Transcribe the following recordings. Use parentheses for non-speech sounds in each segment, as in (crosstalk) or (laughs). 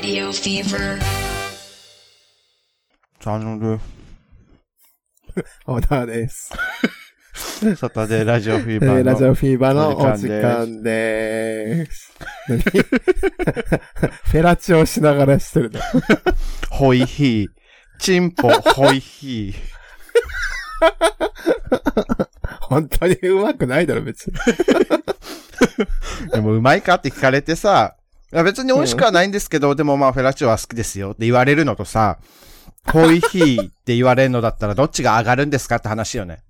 Radio Fever. チャンネ小田です。ル、サタデーラジオフィーバーの。えーラジオフィーバーのお時間間でーす。何？(laughs) フェラチオしながらしてるの。ホイヒー。チンポ、ホイヒー。本当にうまくないだろ、別に。でも、うまいかって聞かれてさ、いや別に美味しくはないんですけど、でもまあ、フェラチオは好きですよって言われるのとさ、ホイヒーって言われるのだったらどっちが上がるんですかって話よね。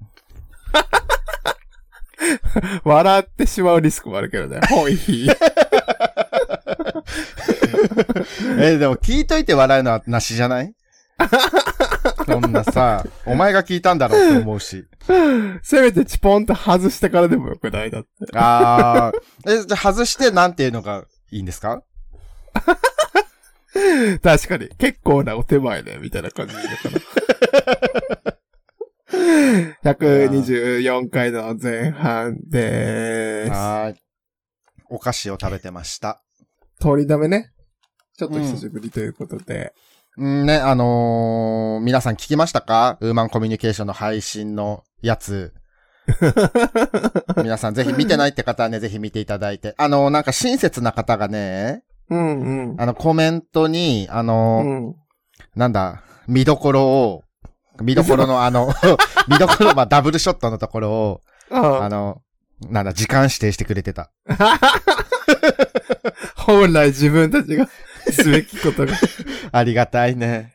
笑ってしまうリスクもあるけどね。ホイヒー。(laughs) えーでも聞いといて笑うのはなしじゃない？そんなさ、お前が聞いたんだろうって思うし。せめてチポンと外してからでもよくない？だって。あー、え、じゃあ外してなんていうのがいいんですか？(laughs) 確かに。結構なお手前ね、みたいな感じでいいのかな。(laughs) 124回の前半でーす。はーい。お菓子を食べてました。通りだめね。ちょっと久しぶりということで。うんね、あのー皆さん聞きましたか？ウーマンコミュニケーションの配信のやつ。(laughs) 皆さんぜひ見てないって方はね、ぜひ見ていただいて。あのーなんか親切な方がね、うんうん。あの、コメントに、あのーうん。なんだ、見どころを、見どころのあの、(laughs) 見どころ、まあ、ダブルショットのところを、ああの、なんだ、時間指定してくれてた。(laughs) 本来自分たちがすべきことが。ありがたいね。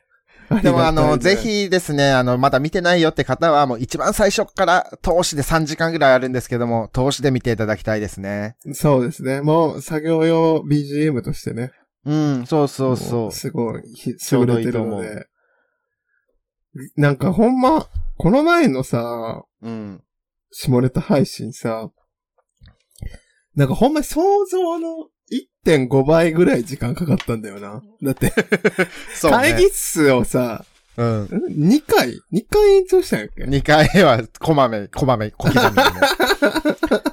(laughs) でもあの、ぜ。ひですね、あの、まだ見てないよって方は、もう一番最初から投資で3時間ぐらいあるんですけども、投資で見ていただきたいですね。そうですね。もう作業用 BGM としてね。うん、そうそうそもすごい、優れてるので。なんかほんま、この前のさ、う。うん。下ネタ配信さ、なんかほんま想像の1.5倍ぐらい時間かかったんだよな。だって、(laughs) そうね。会議室をさ、うん。ん2回 ?2 回延長したんやっけ？2回は、こまめ、こまめ、小刻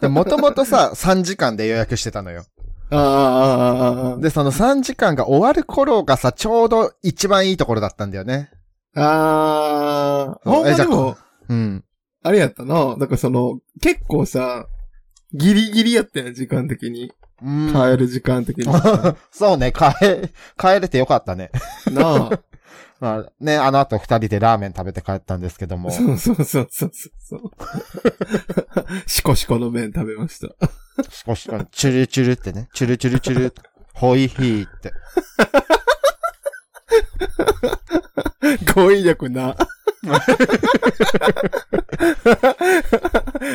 みに (laughs) もともとさ、3時間で予約してたのよ。ああ、ああ、ああ、で、その3時間が終わる頃がさ、ちょうど一番いいところだったんだよね。ああ、ほんまでも、うん。あれやったな。だからその、結構さ、ギリギリやったやん、時間的に。うん帰る時間的に。(laughs) そうね、帰、帰れてよかったね。(laughs) なあ。(laughs) まあね、あの後二人でラーメン食べて帰ったんですけども。そうそうそうそうそう。シコシコの麺食べました。少し、チュルチュルってね、チュルチュルチュル、ホイヒーって。語彙力な。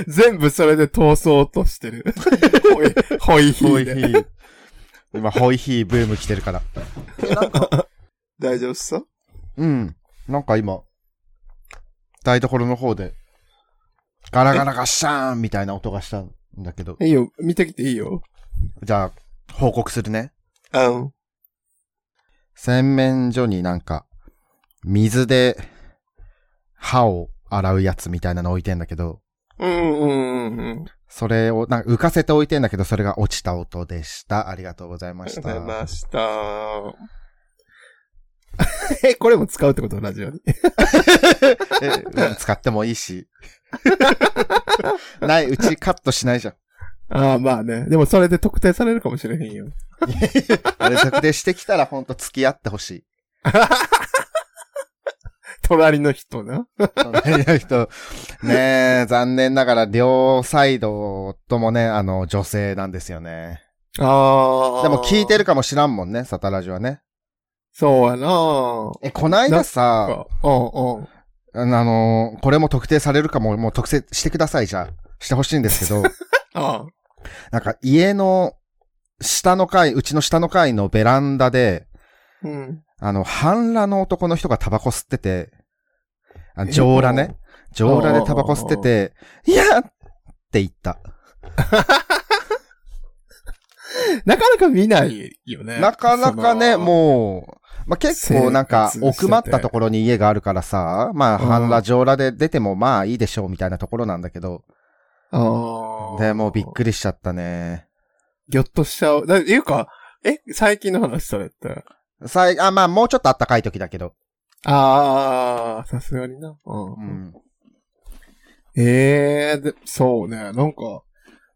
全部それで通そうとしてる。(laughs) ホイ、ホイヒホイヒーで。ー。今、ホイヒーブーム来てるから。大丈夫っすか？うん。なんか今、台所の方で、ガラガラガッシャーンみたいな音がしたんだけど。いいよ、見てきていいよ。じゃあ、報告するね。うん。洗面所になんか、水で歯を洗うやつみたいなの置いてんだけど、うんうんうんうん。それをなんか浮かせて置いてんだけど、それが落ちた音でした。ありがとうございましありがとうございた。ました。(laughs) え、これも使うってこと？ラジオに。(laughs) えうん使ってもいいし。(laughs) ない、うちカットしないじゃん。ああ、まあね。でもそれで特定されるかもしれへんよ。あれ特定してきたらほんと付き合ってほしい。隣の人な。隣の人、ねえ、残念ながら両サイドともね、あの、女性なんですよね。ああ。でも聞いてるかもしらんもんね、サタラジはね。そうやなえ、こないださ、うんうん。あの、これも特定されるかも、もう特定してください、じゃあ。してほしいんですけど、(laughs) あなんか家の下の階、うちの下の階のベランダで、うん。あの、半裸の男の人がタバコ吸ってて、あ上裸ね。上裸でタバコ吸ってて、いやって言った。(laughs) なかなか見ないよね。なかなかね、う。もう、まあ、結構なんか奥まったところに家があるからさ、まあ、うん半裸上裸で出てもまあいいでしょうみたいなところなんだけど、ああ。で、もうびっくりしちゃったね。ぎょっとしちゃう。だいうか、え、最近の話それって。さい、あ、まあ、もうちょっと暖かい時だけど。ああ、さすがにな。うん。うん。ええで、そうね。なんか、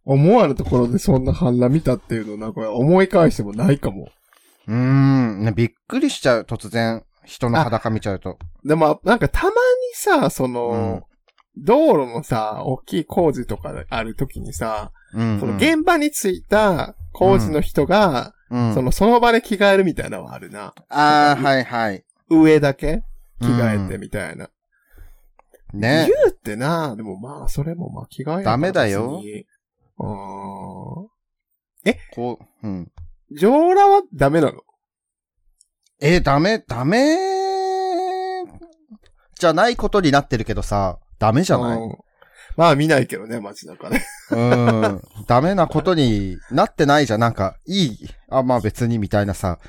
思わぬところでそんな反乱見たっていうのなんか思い返してもないかも。うーん、ね、びっくりしちゃう、突然、人の裸見ちゃうと。でも、なんかたまにさ、その、うん道路のさ、大きい工事とかある時にさ、うん、うん。その現場に着いた工事の人が、うん、そのその場で着替えるみたいなのはあるな。ああ、(laughs) はいはい。上だけ着替えてみたいな。ね言。うってな、でもまあ、それもまあ着替えダメだよ別にあーこう、うん。上裸はダメなの？えーダメ、ダメじゃないことになってるけどさ、ダメじゃない？うんまあ見ないけどね、街中ね。うん。ダメなことになってないじゃん。なんか、いい。あ、まあ別にみたいなさ、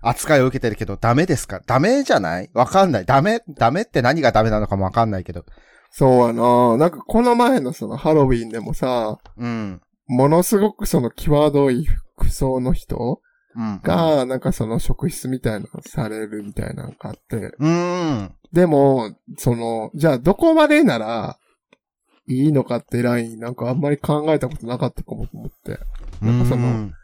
扱いを受けてるけど、ダメですか？ダメじゃない？わかんない。ダメ、ダメって何がダメなのかもわかんないけど。そうやな。なんかこの前のそのハロウィンでもさ、うん。ものすごくその際どい服装の人うん。が、なんかその職質みたいなのされるみたいなのがあって。うん。でも、その、じゃあどこまでならいいのかってラインなんかあんまり考えたことなかったかもと思って。なんかそのうん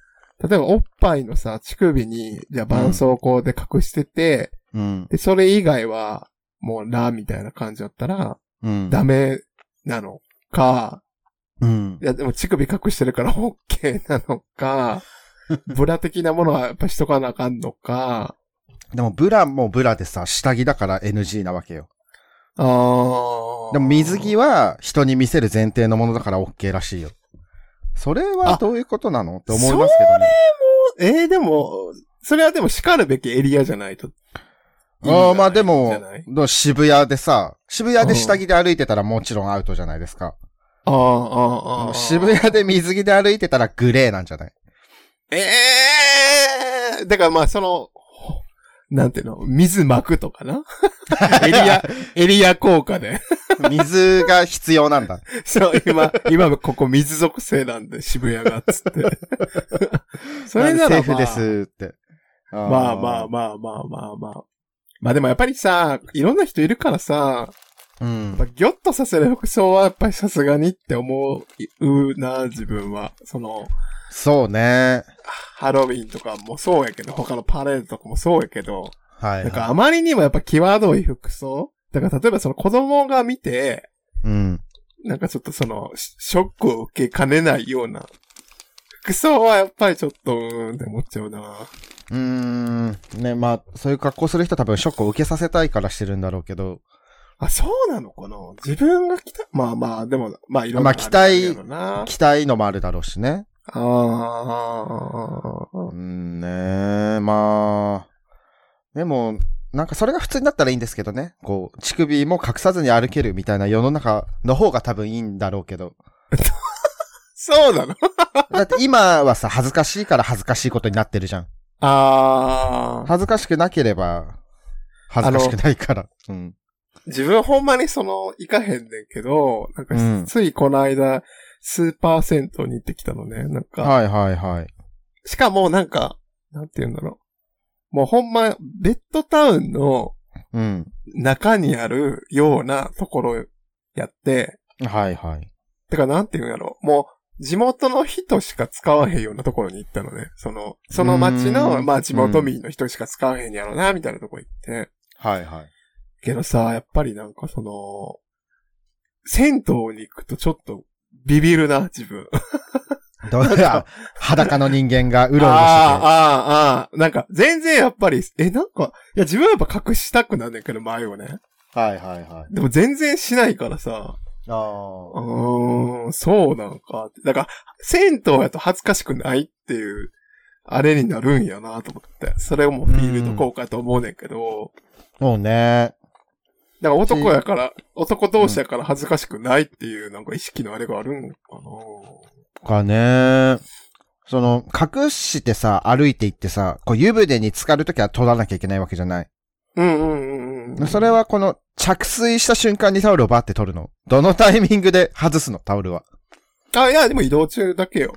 例えばおっぱいのさ、乳首に、じゃあ絆創膏で隠してて、うん。で、それ以外は、もうラみたいな感じだったら、うん。ダメなのか、うんい。や、でも乳首隠してるから OK なのか、(laughs) ブラ的なものはやっぱしとかなあかんのか、でも、ブラもブラでさ、下着だから NG なわけよ。あーでも、水着は人に見せる前提のものだから OK らしいよ。それはあどういうことなの？って思いますけどね。えー、でも、それはでも叱るべきエリアじゃないと。ああ、まあでじも渋谷でさ、渋谷で下着で歩いてたらもちろんアウトじゃないですか。あーあー、あー渋谷で水着で歩いてたらグレーなんじゃないええー、だからまあその、なんていうの、水巻くとかな？(laughs) エリア、エリア効果で。水が必要なんだ。(laughs) そう、今、今ここ水属性なんで渋谷が、つって。(laughs) それなら、まあ、セーフですって。まあまああまあまあまあまあ。まあでもやっぱりさ、いろんな人いるからさ、あ。うんギョッとさせる服装はやっぱりさすがにって思うな、自分は。その、そうね。ハロウィンとかもそうやけど、他のパレードとかもそうやけど、はい、なんかはあまりにもやっぱ際どい服装だから例えばその子供が見て、い。うん。なんかちょっとその、シショックを受けかねないような、服装はやっぱりちょっと、うーんって思っちゃうな。うーん。ね、まあ、そういう格好する人多分ショックを受けさせたいからしてるんだろうけど。あ、そうなの？かな自分が来た？まあまあ、でも、まあいろんな。まあ期待。期待のもあるだろうしね。ああうーんねまあ。でも、なんかそれが普通になったらいいんですけどね。こう、乳首も隠さずに歩けるみたいな世の中の方が多分いいんだろうけど。(laughs) そうなの？(laughs) だって今はさ、恥ずかしいから恥ずかしいことになってるじゃん。ああ。恥ずかしくなければ、恥ずかしくないから。うん。自分ほんまにその、行かへんねんけど、なんか、うんついこの間、スーパー銭湯に行ってきたのね。なんか、はいはいはい。しかもなんか、なんて言うんだろう。もうほんま、ベッドタウンのうん。中にあるようなところやって、はいはい。てかなんて言うんやろ。もう、地元の人しか使わへんようなところに行ったのね。その、その町うの、んまあ地元民の人しか使わへんやろな、みたいなとこ行って。はいはい。けどさ、やっぱりなんかその、銭湯に行くとちょっとビビるな、自分。どうだ裸の人間がうろうろしてて。ああ、ああ、ああ。なんか、全然やっぱり、え、なんか、いや、自分はやっぱ隠したくなんねんけど、前をね。はいはいはい。でも全然しないからさ、あうーん、そうなんか。だから、銭湯やと恥ずかしくないっていう、あれになるんやなと思って。それをもうフィールド効果やと思うねんけど、あ。もうね。だから男やから、男同士やから恥ずかしくないっていう、なんか意識のあれがあるんかかね。その、隠してさ、歩いていってさ、こう湯船に浸かるときは取らなきゃいけないわけじゃない。なうんうんうんうん。それはこの、着水した瞬間にタオルをバって取るの。どのタイミングで外すの、タオルは。あ、いや、でも移動中だけよ。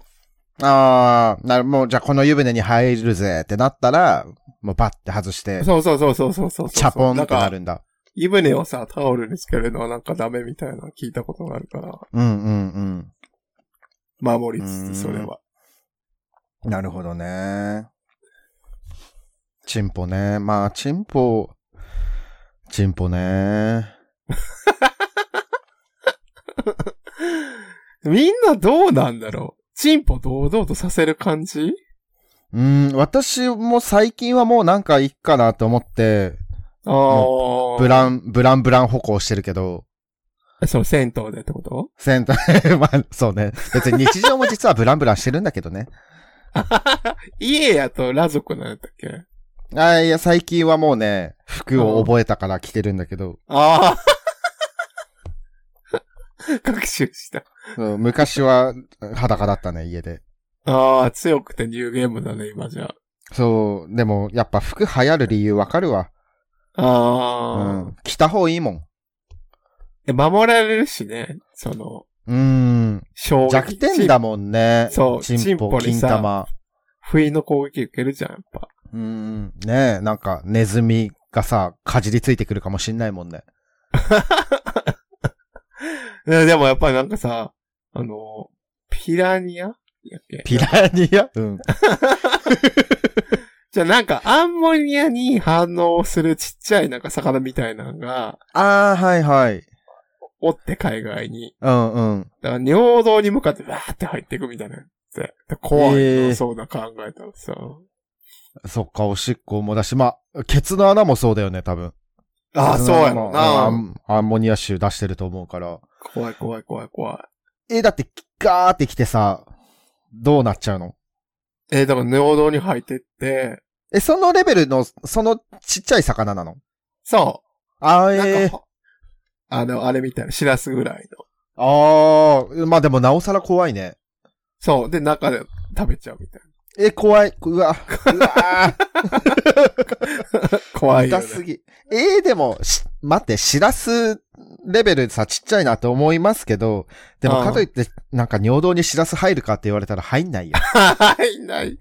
あー、なる、もうじゃあこの湯船に入るぜってなったら、もうバッて外して、そうそうそうそうそうそうそう。チャポンってなるんだ。湯船をさ、タオルにつけるのはなんかダメみたいなの聞いたことがあるから、うんうん守りつうんつ、それは。うん。なるほどね。チンポね。まあ、チンポ、チンポね。(laughs) みんなどうなんだろう？チンポ堂々とさせる感じ？うん、私も最近はもうなんかいいかなと思って、ああ。ブラン、ブランブラン歩行してるけど、その銭湯でってこと？センター、(laughs) まあ、そうね。別に日常も実はブランブランしてるんだけどね。(laughs) 家やと裸族なんやったっけ？あいや、最近はもうね、服を覚えたから着てるんだけど、ああ。(laughs) 学習した。昔は裸だったね、家で。ああ、強くてニューゲームだね、今じゃ。そう、でもやっぱ服流行る理由わかるわ。うああ、ん。着た方いいもん。え守られるしね、その、うん。弱点だもんね。そうチンポ、金さ玉。不意の攻撃受けるじゃん、やっぱ。うん。ねえ、なんかネズミがさ、かじりついてくるかもしんないもんね。(laughs) ねでもやっぱりなんかさ、あの、ピラニアピラニア？うん。(laughs) じゃあなんかアンモニアに反応するちっちゃいなんか魚みたいなのが、ああ、はいはい。おって海外に。うんうん。だから尿道に向かってわーって入っていくみたいなやつで。で怖いな、えーそうな考えたらさ。そっか、おしっこもだし、まあ、ケツの穴もそうだよね、多分。ああ、そうやろな。アンアンモニア臭出してると思うから。怖い怖い怖い怖い。え、だって、ガーってきてさ、どうなっちゃうの？えーだから尿道に入ってって、え、そのレベルの、そのちっちゃい魚なの？そあーう。なんえか、あの、あれみたいな、シラスぐらいの。ー、あー、まあでもなおさら怖いね。そう。で、中で食べちゃうみたいえ、怖い。うわ、うわな。怖ー、(laughs) いよね。痛すぎ。えー、でも、し、待って、シラスレベルさ、ちっちゃいなって思いますけど、でもうんかといって、なんか尿道にシラス入るかって言われたら入んないよ。入んない。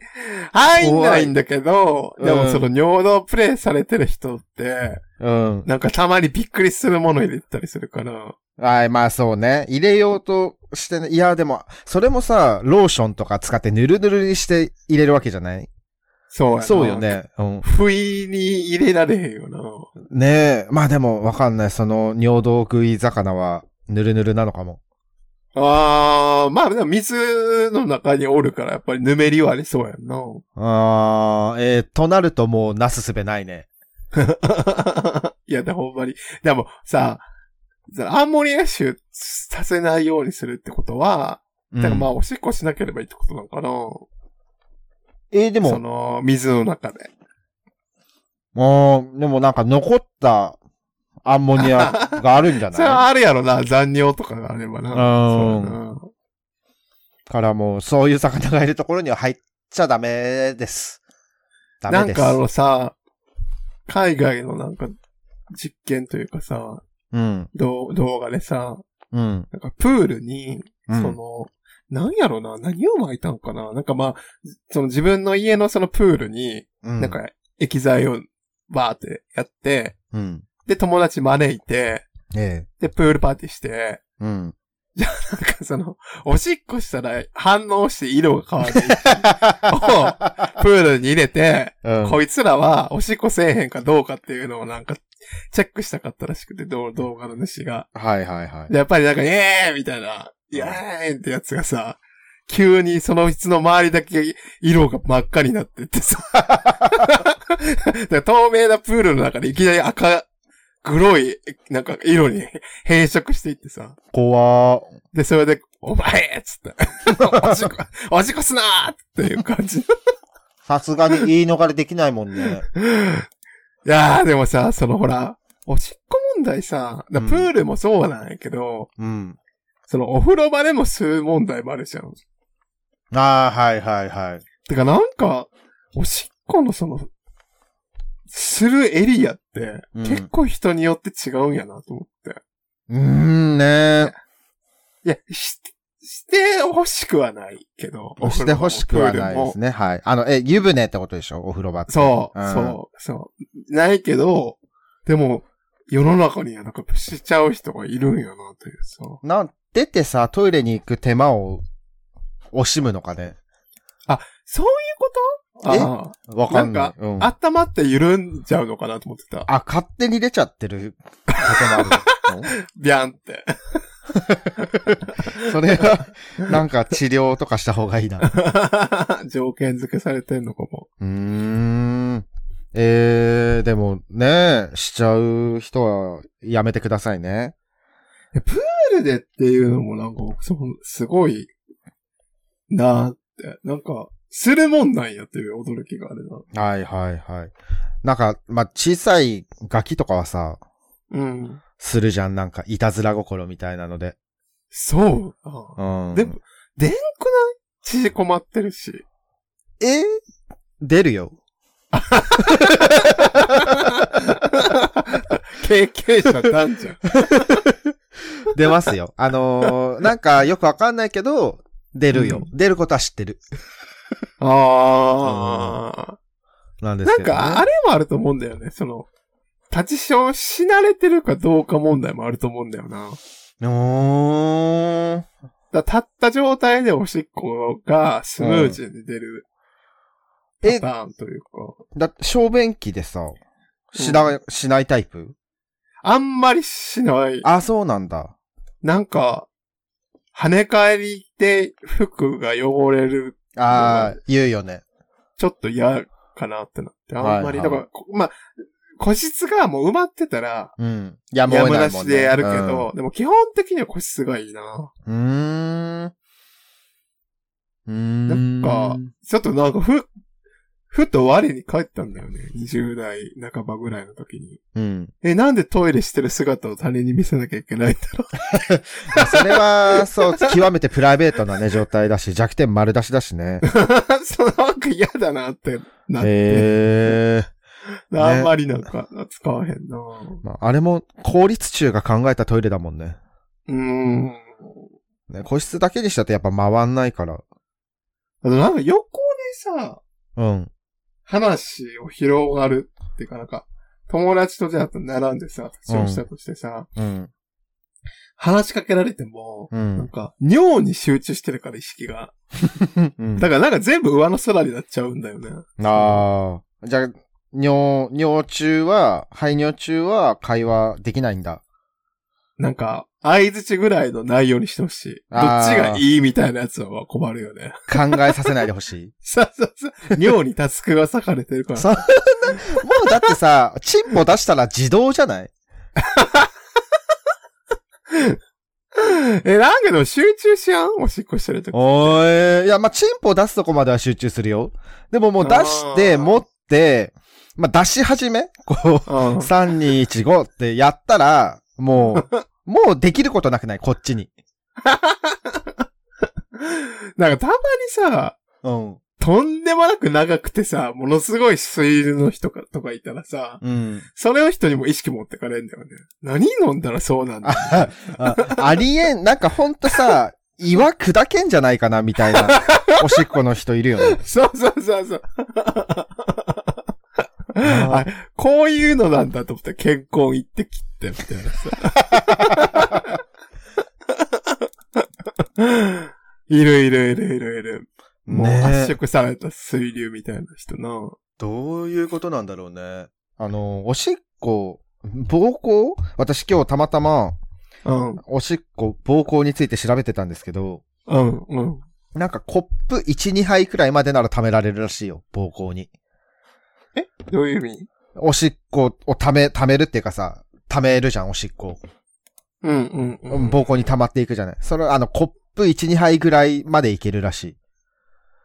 入んないんだけど、いでもその尿道プレイされてる人って、うん。なんかたまにびっくりするもの入れてたりするから。はい、まあそうね。入れようとしてね。いや、でも、それもさ、ローションとか使ってぬるぬるにして入れるわけじゃない？そうそうよ。ね。うん。不意に入れられへんよな。ねえ。まあでも、わかんない。その、尿道食い魚は、ぬるぬるなのかも。あー、まあでも水の中におるからやっぱりぬめりはありそうやんな。あー、えー、となるともう、なすすべないね。(laughs) いや、でほんまに。でもさ、アンモニア臭させないようにするってことは、うんだからまあおしっこしなければいいってことなのかな。えー、でそも、の、水の中で。もう、でもなんか残ったアンモニア (laughs) があるんじゃそれはないあるやろな、残尿とかがあればな。うんからもう、そういう魚がいるところには入っちゃダメです。ダメです。なんかあのさ、海外のなんか実験というかさ、うん。動動画でさ、うん。なんかプールに、うんその、なんやろな、何を巻いたんかななんかまあ、その自分の家のそのプールに、うん。なんか液剤をバーってやって、うん。で、友達招いて、ええ。で、プールパーティーして、うん。なんかその、おしっこしたら反応して色が変わる (laughs) をプールに入れて、うん。こいつらはおしっこせえへんかどうかっていうのをなんか、チェックしたかったらしくて、どう動画の主が。はいはいはい。で、やっぱりなんか、イエーイみたいな、(laughs) イエーイってやつがさ、急にその質の周りだけ色が真っ赤になってってさ。(laughs) 透明なプールの中でいきなり赤、黒い、なんか色に変色していってさ。怖ー。で、それで、お前っつって。おしっこ、(laughs) おしっこすなーっていう感じ。いさすがに言い逃れできないもんね。やー、でもさ、そのほら、おしっこ問題さ、プールもそうなんやけど、うん。そのお風呂場でも吸う問題もあるじゃん。ああ、はいはいはい。てかなんか、おしっこのその、するエリアって、うん結構人によって違うんやなと思って。うーんねいや、し、して欲しくはないけど。して欲しくはないですね。ね。はい。あの、え、湯船ってことでしょ？お風呂場って。そう、んそう、そう。ないけど、でも、世の中にはなんかしちゃう人がいるんやな、というさ。なん、出てさ、トイレに行く手間を惜しむのかね。そういうこと？え？あわかんない。なんうん。あ、温まって緩んじゃうのかなと思ってた。あ、勝手に出ちゃってることもあるの？(laughs) ビャンって。(laughs) それは、なんか治療とかした方がいいな。(laughs) 条件付けされてんのかも。うーん。えー、でもね、しちゃう人はやめてくださいね。プールでっていうのもなんか僕、すごい、なーって。なんか、するもんなんやっていう驚きがあるな。はいはいはい。なんか、まあ、小さいガキとかはさ、うん。するじゃん。なんか、いたずら心みたいなので。そう。あうん。でも、でんくない？縮こまってるし。え？ー出るよ。経験者なんじゃん。(laughs) 出ますよ。あのーなんかよくわかんないけど、出るよ。う出ることは知ってる。ああ。なんですけど、ね。なんか、あれもあると思うんだよね。その、立ちションし慣れてるかどうか問題もあると思うんだよな。おー。だ立った状態でおしっこがスムーズに出るパえタ、ーンというか。だって小便器でさ、しな、しないタイプ？あんまりしない。あ、そうなんだ。なんか、跳ね返りで服が汚れる、あー、言うよね。ちょっと嫌かなってなって。あんまり、だから、こまあ、個室がもう埋まってたら、うん。やむな。しでやるけど、でも基本的には個室がいいな。うん。うーん。うーん。なんかちょっとなんかふ、ふと我に返ったんだよね。20代半ばぐらいの時に。うん。え、なんでトイレしてる姿を他人に見せなきゃいけないんだろ (laughs) まあそれは、そう、極めてプライベートなね、状態だし、弱点丸出しだしね。う。(laughs) そう、なんか嫌だなってなって。へー。(laughs) あんまりなんか、使わへんな。まあ、あれも、公立中が考えたトイレだもんね。うーん。ね個室だけにしたとやっぱ回んないから。あとなんか横でさ、うん。話を広がるっていうかなんか、友達とじゃあ並んでさ、立ちをしたとしてさ、うん。話しかけられても、うなんん。か、尿に集中してるから意識が。うんだからなんか全部上の空になっちゃうんだよね。ああ。じゃあ、尿、尿中は、排尿中は会話できないんだ。なんか、相づちぐらいの内容にしてほしい。どっちがいいみたいなやつは困るよね。考えさせないでほしい。(laughs) そうそうそう。尿にタスクが割かれてるから。そんな、もうだってさ、チンポ出したら自動じゃない？え、なんかでも集中しやん？おしっこしてるとき。おーい。いや、まあ、チンポ出すとこまでは集中するよ。でももう出して、持って、まあ、出し始め？こう、うん。3、2、1、5ってやったら、もう、(laughs) もうできることなくない？こっちに。(laughs) なんかたまにさ、うん。とんでもなく長くてさ、ものすごい水の人かとかいたらさ、うん。それの人にも意識持ってかれんだよね。何飲んだらそうなんだ。(laughs) ああありえん、なんかほんとさ、岩砕けんじゃないかなみたいな、おしっこの人いるよね。(laughs) そうそうそうそう。ああこういうのなんだと思って健康行って切って、みたいなさ。(laughs) いるいるいるいるいる。もう圧縮された水流みたいな人な。どういうことなんだろうね。あの、おしっこ、膀胱私今日たまたま、うん、おしっこ、膀胱について調べてたんですけど、うん、うん。なんかコップ1、2杯くらいまでなら貯められるらしいよ、膀胱に。どういう意味？おしっこを貯め、貯めるっていうかさ、貯めるじゃん、おしっこ。うん、うん、うん。膀胱に溜まっていくじゃない。それ、あの、コップ1、2杯ぐらいまでいけるらしい。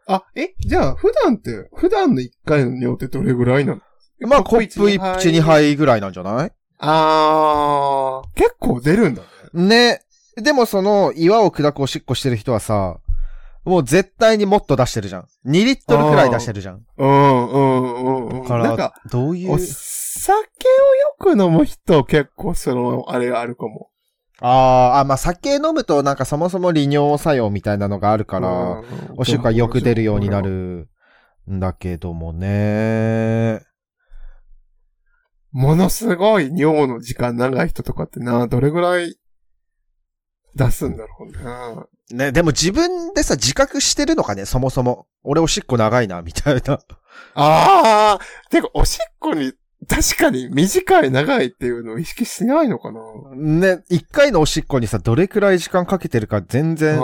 あ、え、じゃあ、普段って、普段の1回の尿ってどれぐらいなの？まあ、コップ1、2杯ぐらいなんじゃない？あー、結構出るんだね。ね。でもその、岩を砕くおしっこしてる人はさ、もう絶対にもっと出してるじゃん。2リットルくらい出してるじゃん。うん、うん、うん、うん。かなんか、ら、どういう？お。酒をよく飲む人結構その、あれあるかも。あーあ、まあ酒飲むとなんかそもそも利尿作用みたいなのがあるから、うんおしっこがよく出るようにな。るんだけどもね。ものすごい尿の時間長い人とかってな、どれぐらい出すんだろうな。ね、でも自分でさ、自覚してるのかね、そもそも。俺おしっこ長いな、みたいな。ああ、てか、おしっこに、確かに短い長いっていうのを意識しないのかな。ね、一回のおしっこにさ、どれくらい時間かけてるか全然、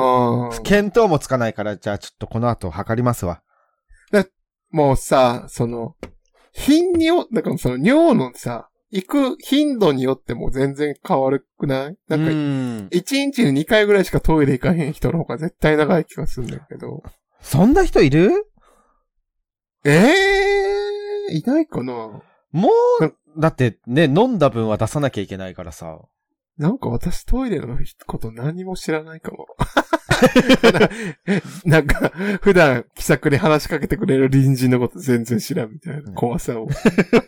見当もつかないから、じゃあちょっとこの後測りますわ。もうさ、その、頻尿、だからその尿のさ、行く頻度によっても全然変わるくない？なんか、ん。一日に2回ぐらいしかトイレ行かへん人の方が絶対長い気がするんだけど。そんな人いる？ええー、いないかな？もう、だってね、飲んだ分は出さなきゃいけないからさ。なんか私トイレのこと何も知らないかも。な (laughs) なんか、普段気さくに話しかけてくれる隣人のこと全然知らんみたいな怖さを。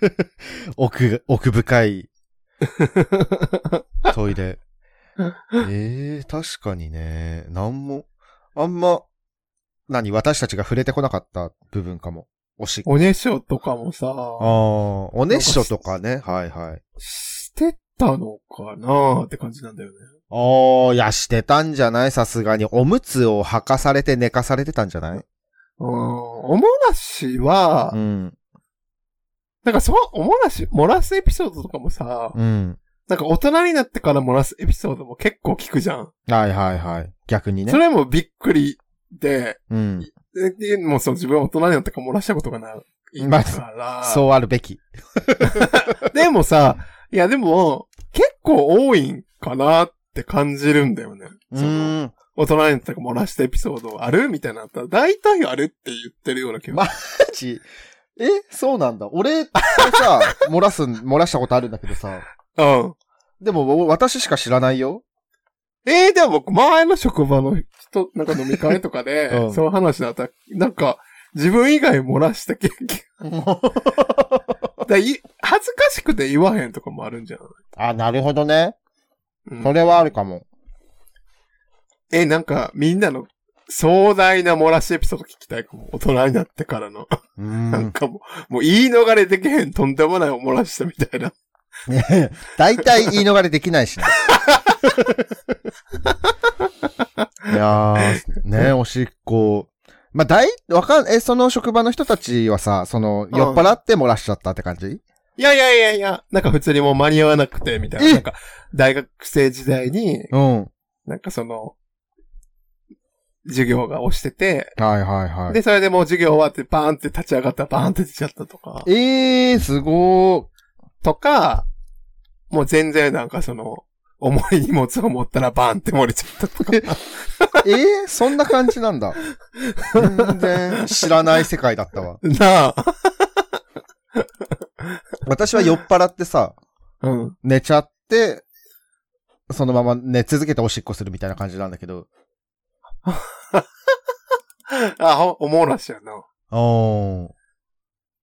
(laughs) 奥、奥深い (laughs) トイレ。ええ確かにね。なんも、あんま、何私たちが触れてこなかった部分かも。おしっこ。おねしょとかもさ、ああ、おねっしょとかね。はいはい。してたのかなって感じなんだよね。ああ、いや、してたんじゃない？さすがに。おむつを履かされて寝かされてたんじゃない？うん。おもらしは、うん。なんかその、おもらし、漏らすエピソードとかもさ、うん。なんか大人になってから漏らすエピソードも結構聞くじゃん。はいはいはい。逆にねそ。れもびっくりで、うん。で、もうそう自分は大人になってから漏らしたことがないまあから。そうあるべき。(laughs) でもさ、いやでも、結構多いんかなって感じるんだよね。うそのーん。大人になから漏らしたエピソードあるみたいなったら、大体あるって言ってるような気が。ま (laughs) マジ？えそうなんだ。俺さ、(laughs) 漏らす、漏らしたことあるんだけどさ。うん。でも、私しか知らないよ。えー、でも僕、前の職場の人、なんか飲み会とかで、(laughs) うんそういう話だったら、なんか、自分以外漏らした経験。だい恥ずかしくて言わへんとかもあるんじゃない、あ、なるほどね。うんそれはあるかも。え、なんか、みんなの壮大な漏らしエピソード聞きたいかも。大人になってからの。うなんん。かもう、もう言い逃れできへんとんでもない漏らしたみたいな。ね (laughs) 大体言い逃れできないしね。(laughs) いやー、ねおしっこ。まあ、大、わかん、え、その職場の人たちはさ、その、酔っ払って漏らしちゃったって感じ？いやいやいやいや、なんか普通にもう間に合わなくて、みたいな。えなんか、大学生時代に、うん。なんかその、授業が押してて、はいはいはい。で、それでもう授業終わってバーンって立ち上がったらバーンって出ちゃったとか、えー、すごー。とか、もう全然なんかその、重い荷物を持ったらバーンって漏れちゃったとか。(laughs) えー、そんな感じなんだ。全然知らない世界だったわ。なあ。私は酔っ払ってさ、うん。寝ちゃって、そのまま寝続けておしっこするみたいな感じなんだけど。あ、ほ、おもらしやな。おー。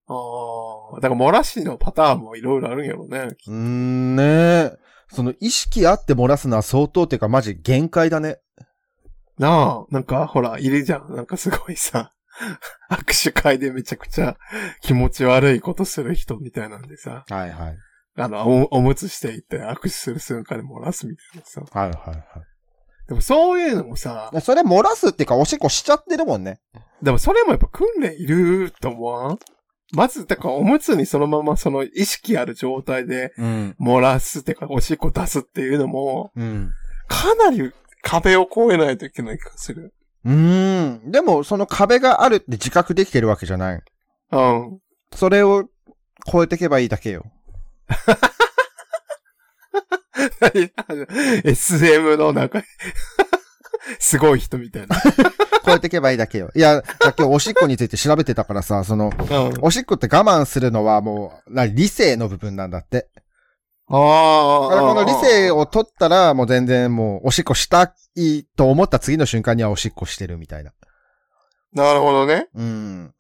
ああ。だから漏らしのパターンもいろいろあるんやろね。うーんねその意識あって漏らすのは相当っていうかマジ限界だね。なあ。なんか、ほら、いるじゃん。なんかすごいさ、(laughs) 握手会でめちゃくちゃ気持ち悪いことする人みたいなんでさ、はいはい。あの、お、おむつしていって握手する瞬間で漏らすみたいなさ。はいはいはでもそういうのもさ、い。それ漏らすっていうかおしっこしちゃってるもんね。でもそれもやっぱ訓練いると思わん？まず、だからおむつにそのままその意識ある状態でうん。漏らすってかおしっこ出すっていうのも、うん。かなり壁を越えないといけない気がする。うーん。でも、その壁があるって自覚できてるわけじゃない。うん。それを超えていけばいいだけよ。(laughs) SM の中にすごい人みたいな。(laughs) 超えていけばいいだけよ。いや、今日おしっこについて調べてたからさ、その、うん。おしっこって我慢するのはもう、な理性の部分なんだって。ああ。だからこの理性を取ったら、もう全然もう、おしっこしたいと思った次の瞬間にはおしっこしてるみたいな。なるほどね。うん。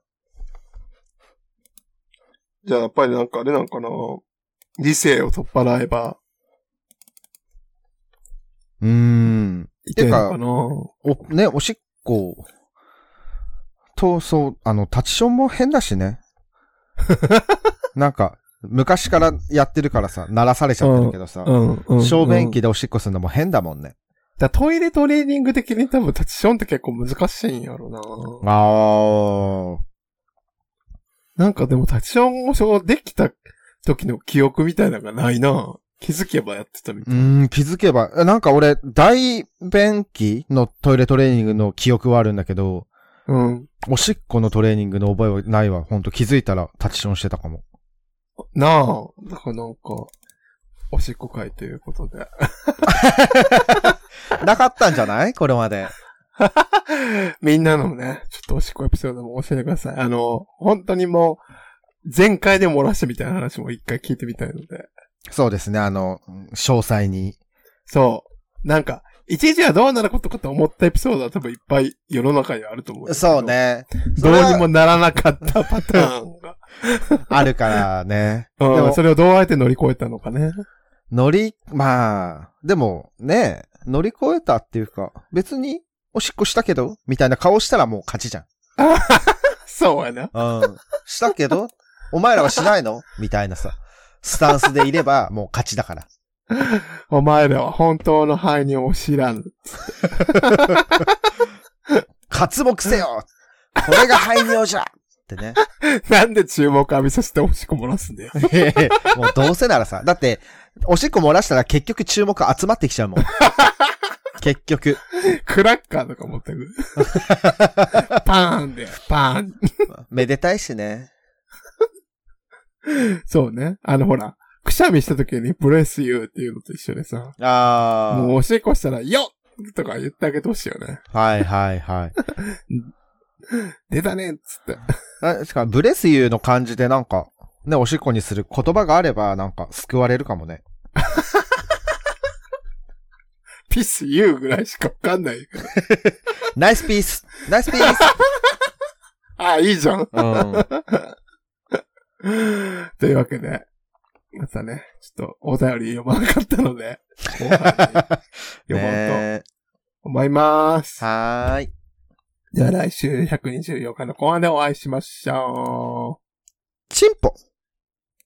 じゃあやっぱりなんかあれなんかな。理性を取っ払えば、うーん。いてかなお、ね、おしっこ、と、そう、あの、タチションも変だしね。(laughs) なんか、昔からやってるからさ、鳴らされちゃってるけどさ、うん、うん。小便器で。でおしっこするのも変だもんね。だトイレトレーニング的に多分タッチションって結構難しいんやろな。あなんかでもタッチションをそうできた時の記憶みたいなのがないな。気づけばやってたみたい。うーん、気づけば。えなんか俺、大便器のトイレトレーニングの記憶はあるんだけど、うん。おしっこのトレーニングの覚えはないわ。ほんと気づいたらタチションしてたかも。なあ。だからなんか、おしっこ会ということで。(laughs) なかったんじゃない？これまで。(laughs) みんなのね、ちょっとおしっこエピソードも教えてください。あの、本当にもう、全開で漏らしてみたいな話も一回聞いてみたいので。そうですね、あの、詳細に。そう。なんか、一時はどうなることかと思ったエピソードは多分いっぱい世の中にはあると思うそう。ね。どうにもならなかったパターンが。(laughs) あるからね。うんでもそれをどうやって乗り越えたのかね。乗り、まあ、でもね、乗り越えたっていうか、別におしっこしたけどみたいな顔したらもう勝ちじゃん。(laughs) そうやな。うん。したけどお前らはしないの？みたいなさ、スタンスでいれば (laughs) もう勝ちだから。お前らは本当の犯人を知らぬ。活目せよこれが排尿じゃってね。なんで注目浴びさせておしっこ漏らすんだよ。(laughs) もうどうせならさ、だって、おしっこ漏らしたら結局注目集まってきちゃうもん。(laughs) 結局。クラッカーとか持ってく。パーンで、パーン。めでたいしね。(laughs) そうね。あのほら、くしゃみした時にブレスユーっていうのと一緒でさ、あもうおしっこしたら、よっとか言ってあげてほしいよね。あ。はいはいはい。(laughs) 出たねっつって。あしかもブレスユーの感じでなんか、ね、おしっこにする言葉があればなんか救われるかもね。(laughs) ピスユーぐらいしかわかんない。ナイスピースナイスピースあ、いいじゃん。うん。(laughs) というわけで、またね、ちょっとお便り読まなかったので、後半に読もうとね思います。はーい。じゃあ来週124日の後半でお会いしましょう。チンポ